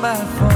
my phone.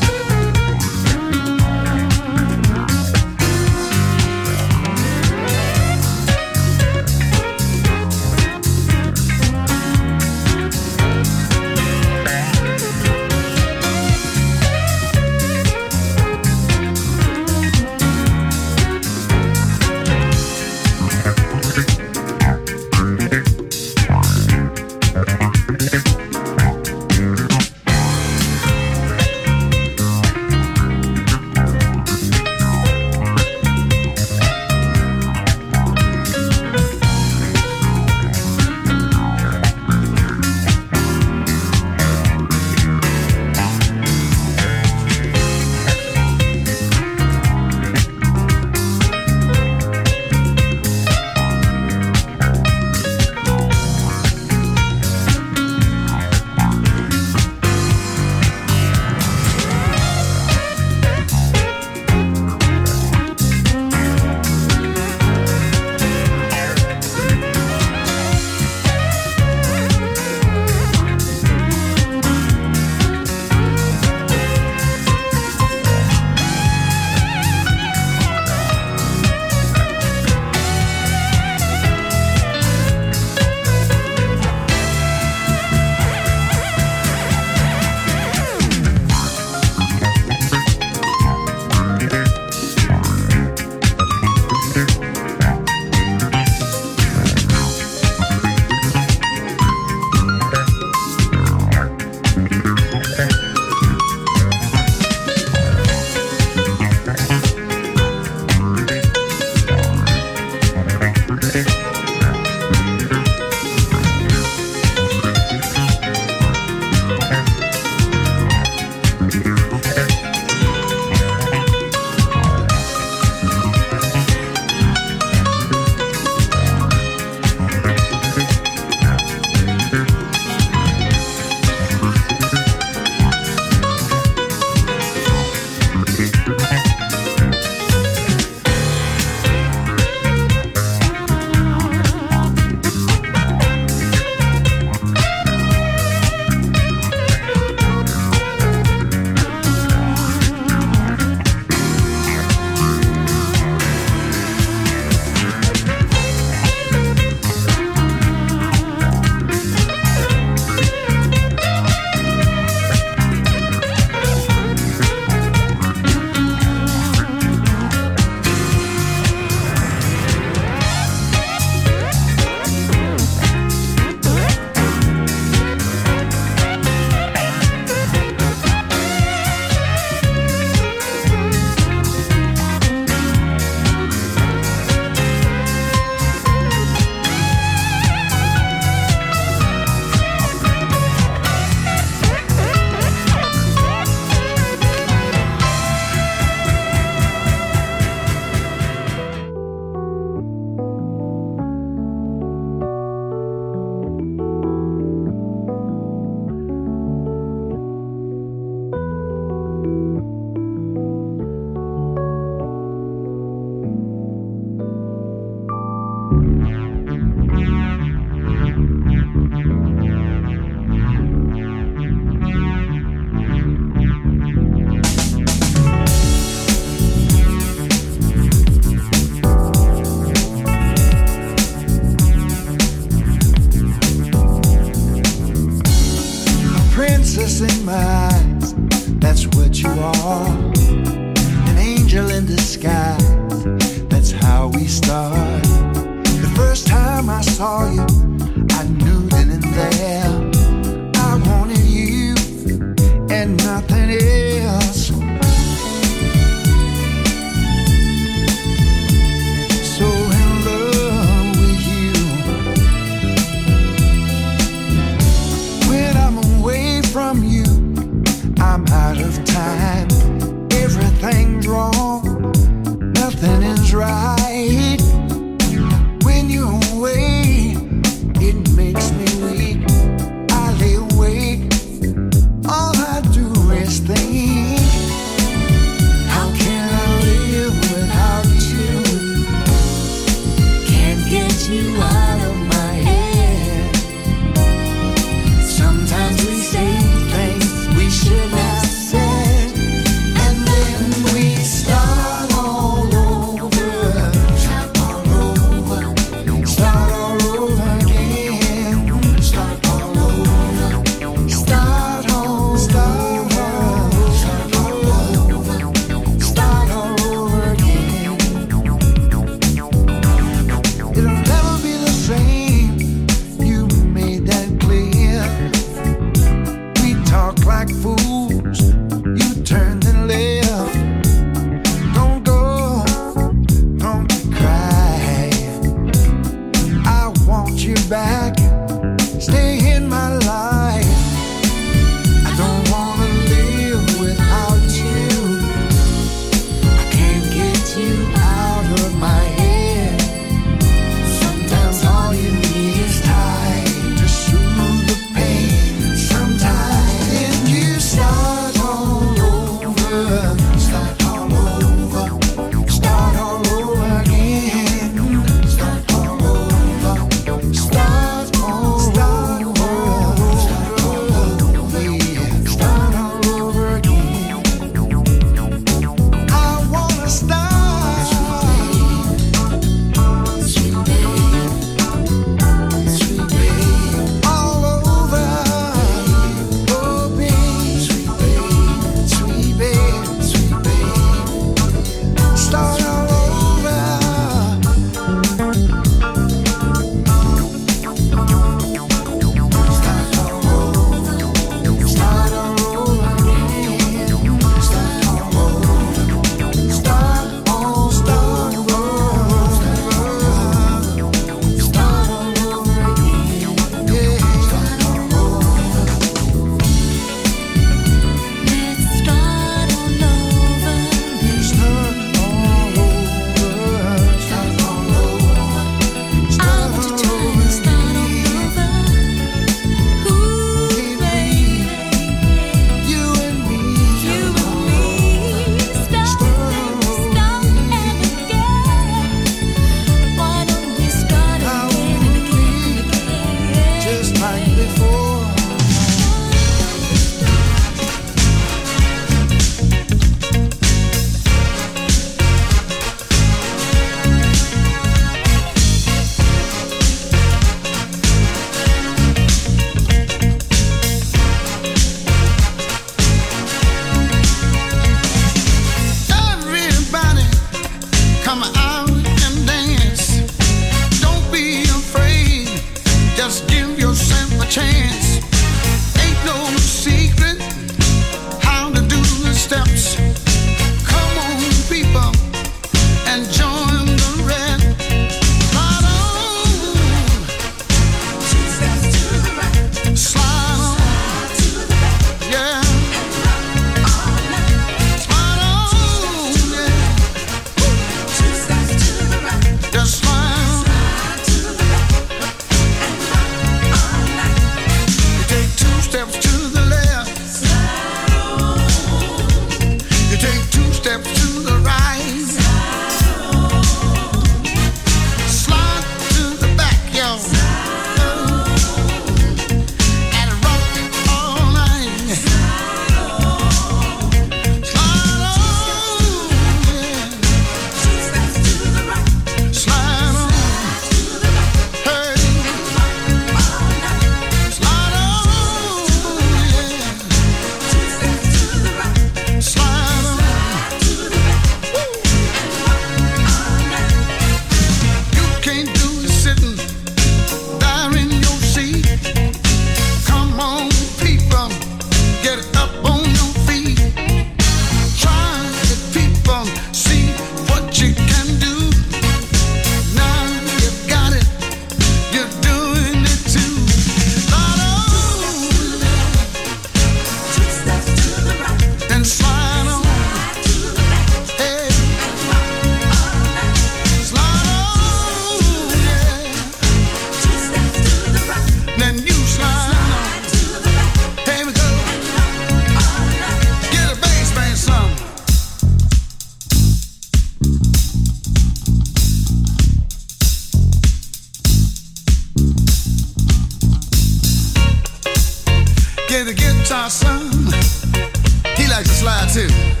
relax and slide too.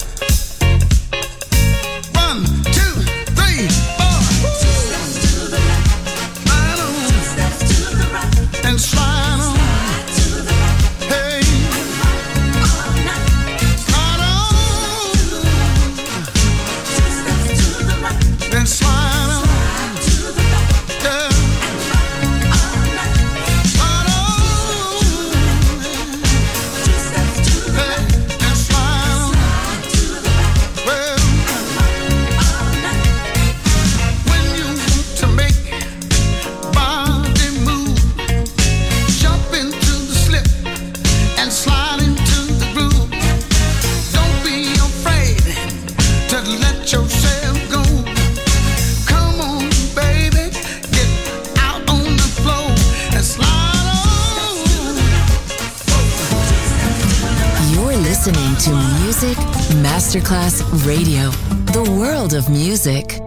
Music.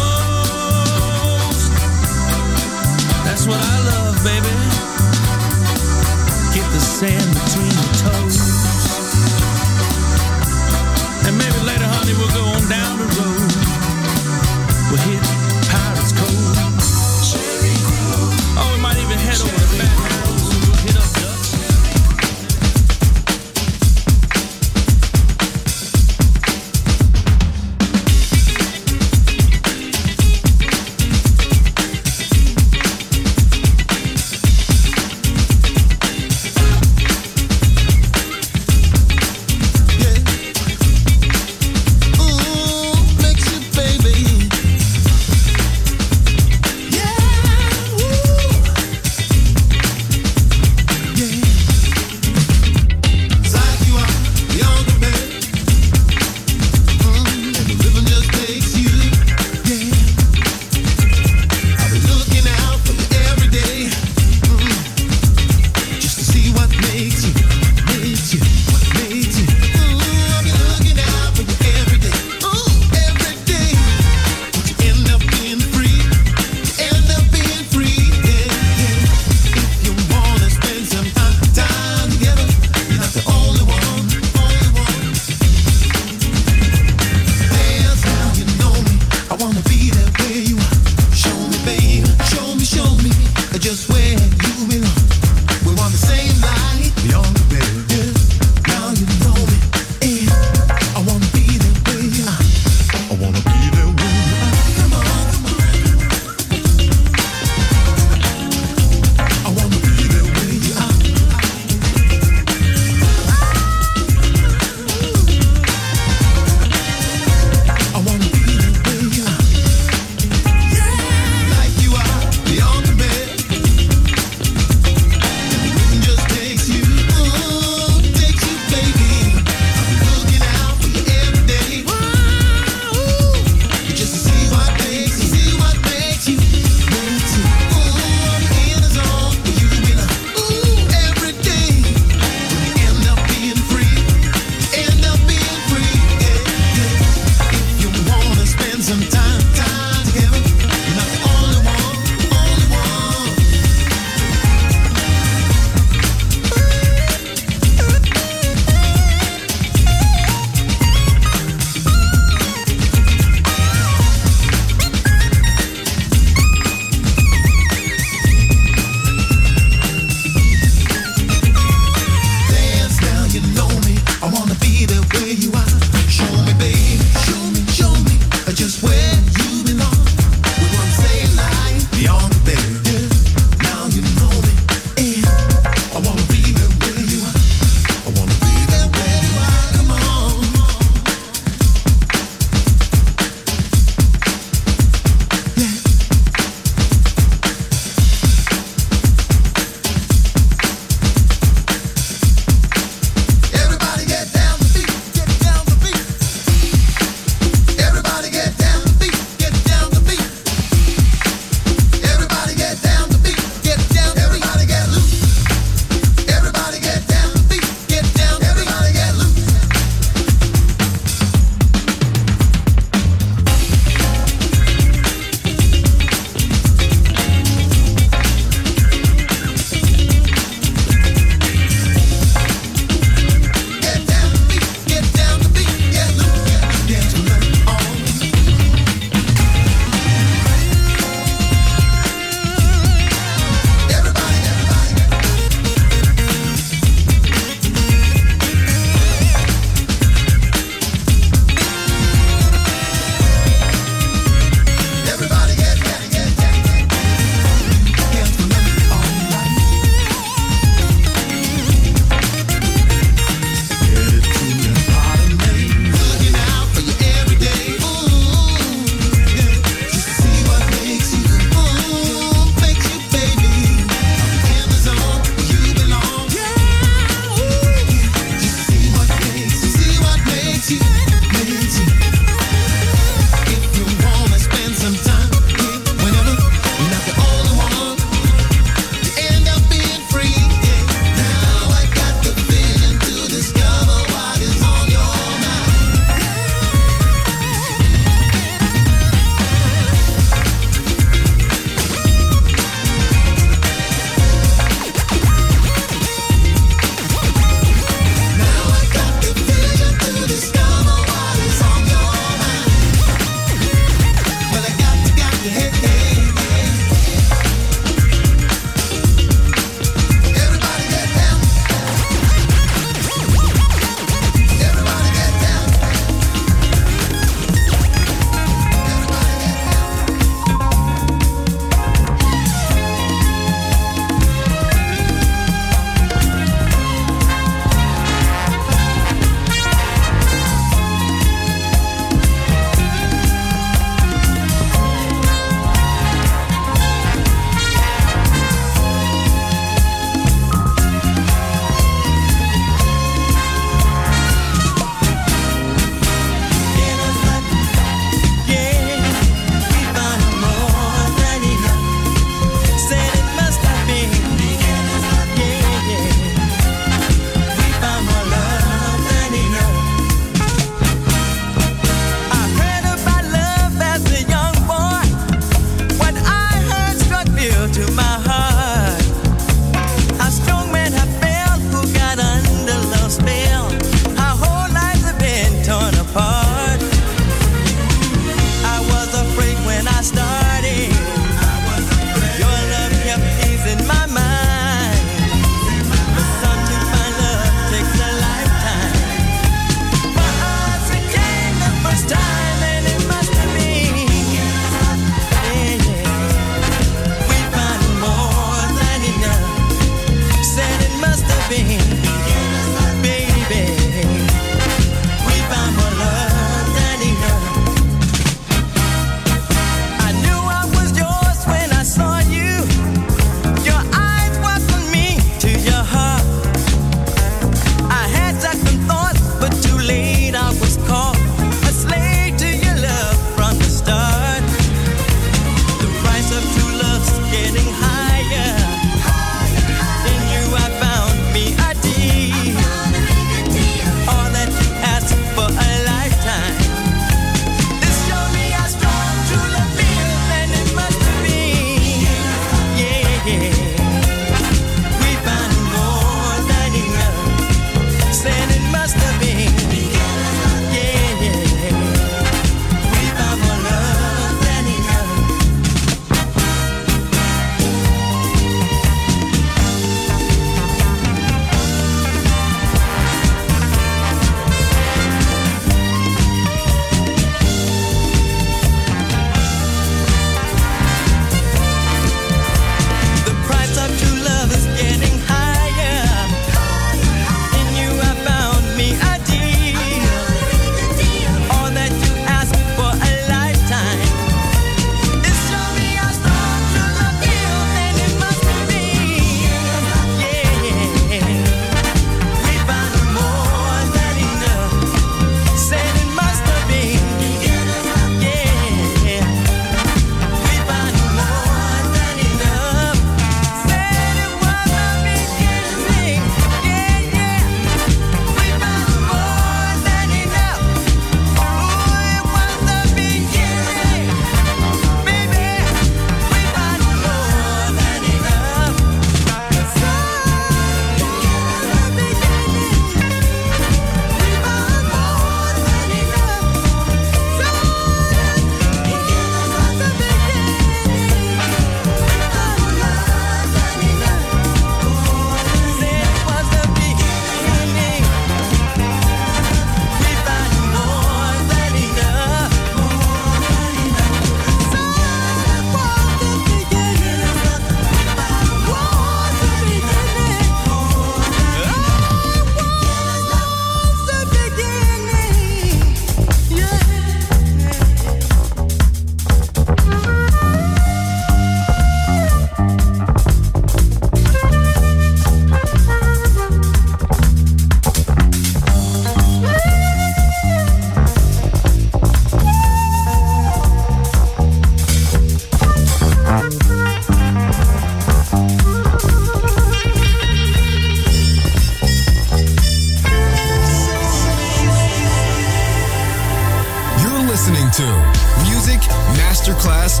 Masterclass